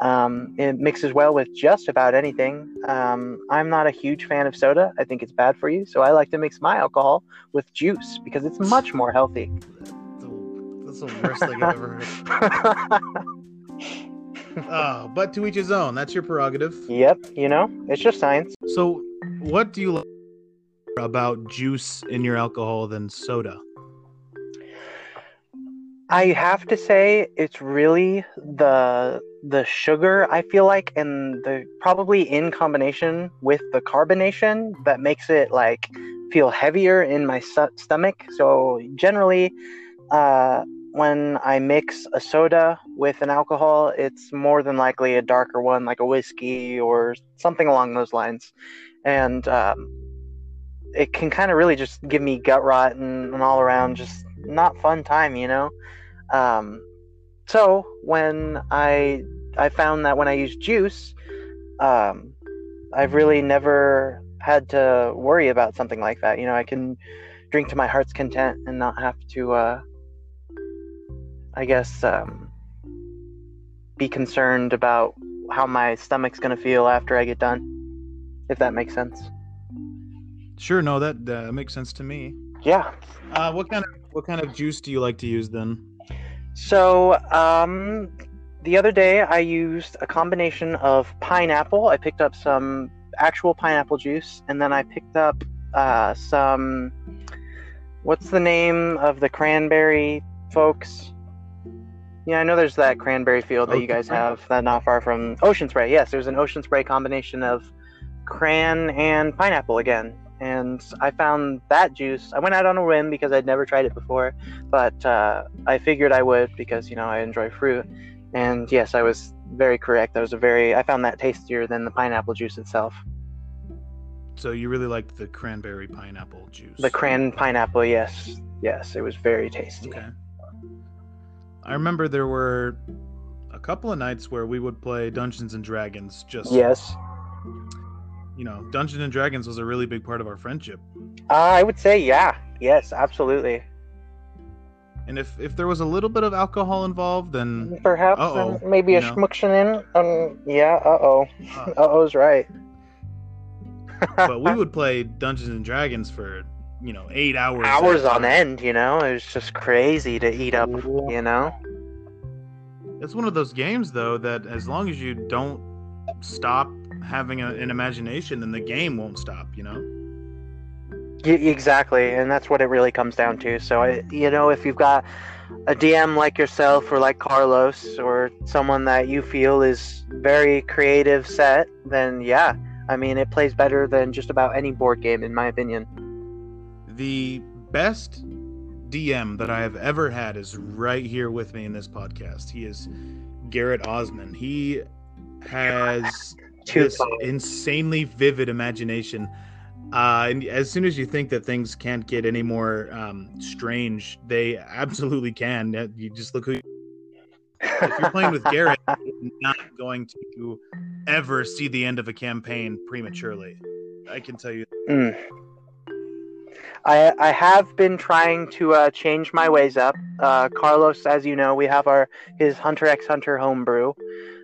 Um, it mixes well with just about anything. Um, I'm not a huge fan of soda. I think it's bad for you. So I like to mix my alcohol with juice because it's much more healthy. That's the worst thing I've ever heard. Oh, but to each his own. That's your prerogative. yep, you know, it's just science. So, what do you like about juice in your alcohol than soda? I have to say it's really the the sugar I feel like and the probably in combination with the carbonation that makes it like feel heavier in my stu- stomach. So generally uh when I mix a soda with an alcohol, it's more than likely a darker one like a whiskey or something along those lines. And um it can kind of really just give me gut rot and, and all around just not fun time, you know. Um, so when I I found that when I use juice, um, I've really never had to worry about something like that. You know, I can drink to my heart's content and not have to, uh, I guess, um, be concerned about how my stomach's gonna feel after I get done. If that makes sense. Sure, no, that uh, makes sense to me. Yeah. Uh, what kind of what kind of juice do you like to use then? So, um, the other day I used a combination of pineapple. I picked up some actual pineapple juice, and then I picked up uh, some. What's the name of the cranberry folks? Yeah, I know there's that cranberry field that you guys Spray? have that not far from Ocean Spray. Yes, there's an Ocean Spray combination of cran and pineapple again. And I found that juice. I went out on a whim because I'd never tried it before, but uh, I figured I would because you know I enjoy fruit. And yes, I was very correct. That was a very. I found that tastier than the pineapple juice itself. So you really like the cranberry pineapple juice? The cran pineapple, yes, yes, it was very tasty. Okay. I remember there were a couple of nights where we would play Dungeons and Dragons. Just Yes, you know, Dungeons and Dragons was a really big part of our friendship. uh, I would say yeah, yes, absolutely. And if if there was a little bit of alcohol involved, then Perhaps Uh-oh, um, maybe a know. schmuction in. Um, yeah, uh oh, uh, uh oh's right. but we would play Dungeons and Dragons for you know eight hours. hours on time. end. You know, it was just crazy to eat up. You know. It's one of those games though that as long as you don't stop having a, an imagination, then the game won't stop. You know. Exactly, and that's what it really comes down to. So, I, you know, if you've got a DM like yourself or like Carlos or someone that you feel is very creative set, then yeah, I mean, it plays better than just about any board game, in my opinion. The best DM that I have ever had is right here with me in this podcast. He is Garrett Osman. He has this insanely vivid imagination. Uh, and as soon as you think that things can't get any more um, strange, they absolutely can. You just look who. If you're playing with Garrett, you're not going to ever see the end of a campaign prematurely. I can tell you. Mm. I I have been trying to uh, change my ways up. Uh, Carlos, as you know, we have our his Hunter x Hunter homebrew.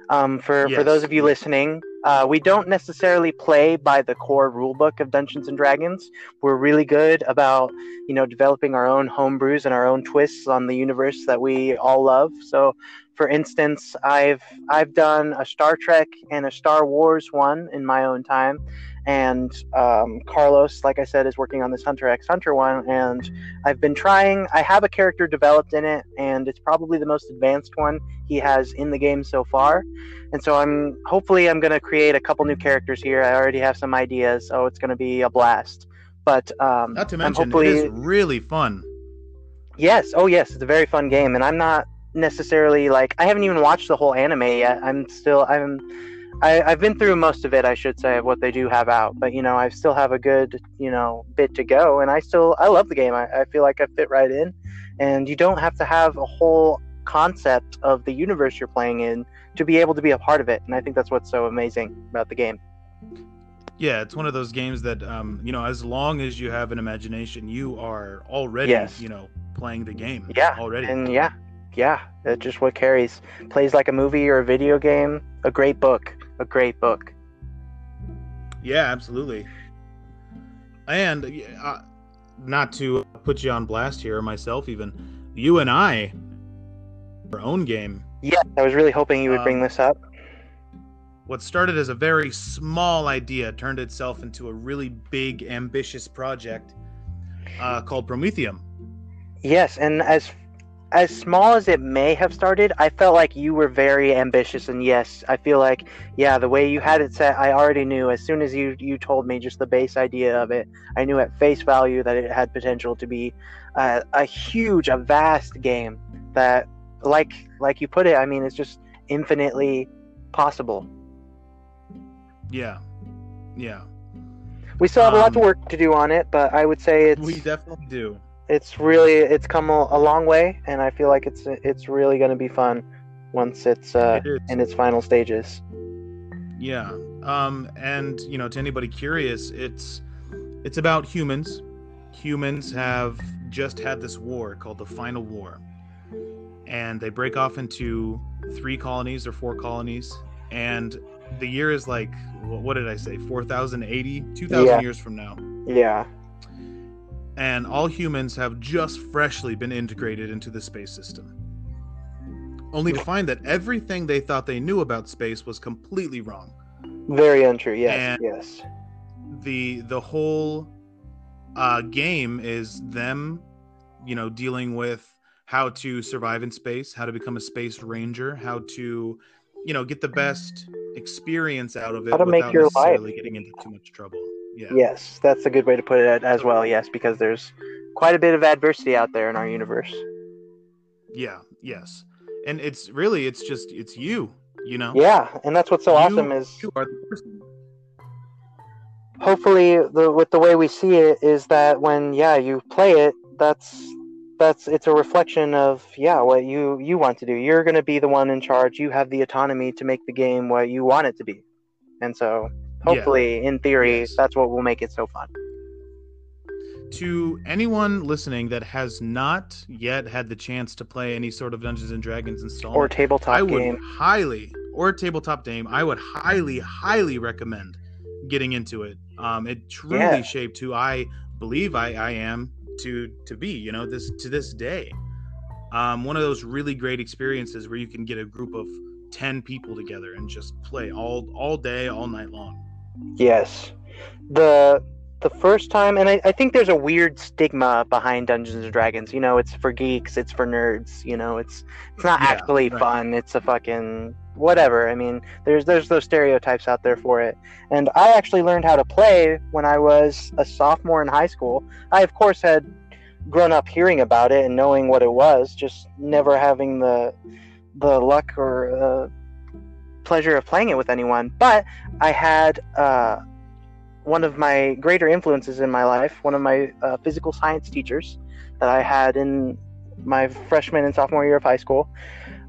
Um, for for those of you listening, uh, we don't necessarily play by the core rulebook of Dungeons and Dragons. We're really good about you know developing our own homebrews and our own twists on the universe that we all love. So, for instance, I've I've done a Star Trek and a Star Wars one in my own time and um, Carlos, like I said, is working on this Hunter x Hunter one, and I've been trying. I have a character developed in it, and it's probably the most advanced one he has in the game so far. And so I'm hopefully I'm going to create a couple new characters here. I already have some ideas, so it's going to be a blast. But um, Not to I'm mention, hopefully it is really fun. Yes. Oh, yes. It's a very fun game, and I'm not necessarily like I haven't even watched the whole anime yet. I'm still I'm I, I've been through most of it, I should say, of what they do have out. But you know, I still have a good you know bit to go, and I still I love the game. I, I feel like I fit right in, and you don't have to have a whole concept of the universe you're playing in to be able to be a part of it. And I think that's what's so amazing about the game. Yeah, it's one of those games that, um, you know, as long as you have an imagination, you are already, Yes. you know, playing the game. Yeah, already. And yeah, yeah, that's just what carries. Plays like a movie or a video game. A great book. A great book. Yeah, absolutely. And uh, not to put you on blast here, or myself even, you and I, our own game. Yeah, I was really hoping you would bring Um, this up. What started as a very small idea turned itself into a really big, ambitious project uh, called Prometheum. Yes, and as as small as it may have started, I felt like you were very ambitious. And yes, I feel like yeah, the way you had it set, I already knew as soon as you you told me just the base idea of it, I knew at face value that it had potential to be uh, a huge, a vast game that, like like you put it, I mean, it's just infinitely possible. Yeah, yeah, We still have a lot Um, of work to do on it, but I would say it's we definitely do. It's really it's come a, a long way, and I feel like it's it's really going to be fun once it's uh, It in its final stages. Yeah. Um, and you know, to anybody curious, it's it's about humans. Humans have just had this war called the Final War, and they break off into three colonies or four colonies, and the year is like what did I say? 4080, 2000 Yeah. years from now. Yeah, And all humans have just freshly been integrated into the space system. Only to find that everything they thought they knew about space was completely wrong. very untrue. Yes, And- yes, the the whole uh, game is them, you know, dealing with how to survive in space, how to become a space ranger, how to, you know, get the best experience out of it How to make without your necessarily life. getting into too much trouble. Yeah. yes. That's a good way to put it as well. Yes, because there's quite a bit of adversity out there in our universe. Yeah. Yes. And it's really it's just it's you. You know. Yeah, and that's what's so You- awesome is You are the person. hopefully the with the way we see it is that when yeah you play it that's that's it's a reflection of yeah what you you want to do you're going to be the one in charge you have the autonomy to make the game what you want it to be and so hopefully in theory Yes. that's what will make it so fun to anyone listening that has not yet had the chance to play any sort of Dungeons and Dragons installment, or tabletop I would game highly, or tabletop game, I would highly, highly recommend getting into it. Um, it truly Yeah. shaped who I believe I, I am to to be. You know, this to this day. Um, one of those really great experiences where you can get a group of ten people together and just play all all day, all night long. Yes. The the first time and I, I think there's a weird stigma behind dungeons and dragons you know it's for geeks it's for nerds you know it's it's not Yeah, actually right. fun it's a fucking whatever i mean there's there's those stereotypes out there for it. And i actually learned how to play when i was a sophomore in high school. I of course had grown up hearing about it and knowing what it was just never having the the luck or uh, pleasure of playing it with anyone but i had uh, one of my greater influences in my life, one of my uh, physical science teachers that I had in my freshman and sophomore year of high school.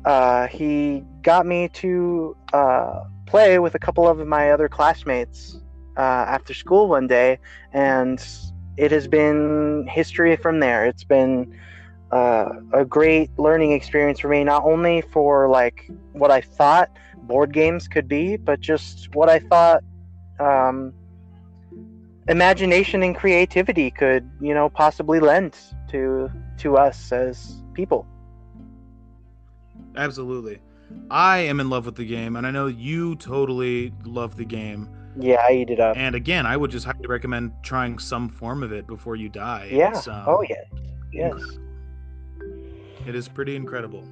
Uh, he got me to uh, play with a couple of my other classmates uh, after school one day, and it has been history from there. It's been uh, a great learning experience for me, not only for like what I thought board games could be, but just what I thought. Um, imagination and creativity could you know possibly lend to to us as people Absolutely. I am in love with the game, and I know you totally love the game. yeah i eat it up And again, I would just highly recommend trying some form of it before you die. yeah um, oh yeah yes It is pretty incredible.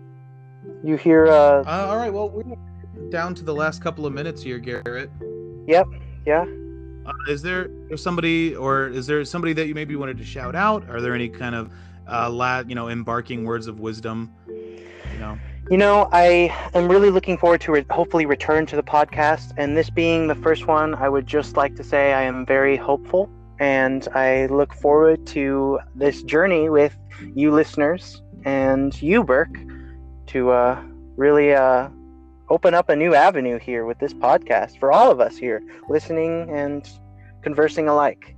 you hear uh Uh, all right, well, we're down to the last couple of minutes here, Garrett. Yep. Yeah Uh, is there somebody, or is there somebody that you maybe wanted to shout out? Are there any kind of, uh, la- you know, embarking words of wisdom? You know, You know, I am really looking forward to re- hopefully return to the podcast. And this being the first one, I would just like to say I am very hopeful and I look forward to this journey with you listeners and you, Burke, to uh, really uh, open up a new avenue here with this podcast for all of us here, listening and conversing alike.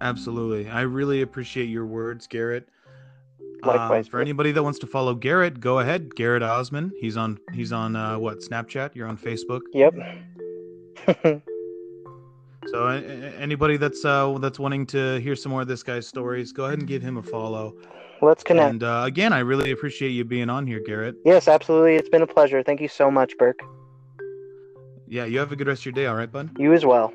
absolutely. I really appreciate your words, Garrett. Likewise, Uh, for anybody that wants to follow Garrett, go ahead. Garrett Osman. He's on. He's on uh, what? Snapchat. You're on Facebook. Yep. So anybody that's uh, that's wanting to hear some more of this guy's stories, go ahead and give him a follow. Let's connect. And uh, again, I really appreciate you being on here, Garrett. Yes, absolutely. It's been a pleasure. Thank you so much, Burke. Yeah, you have a good rest of your day, all right, bud? You as well.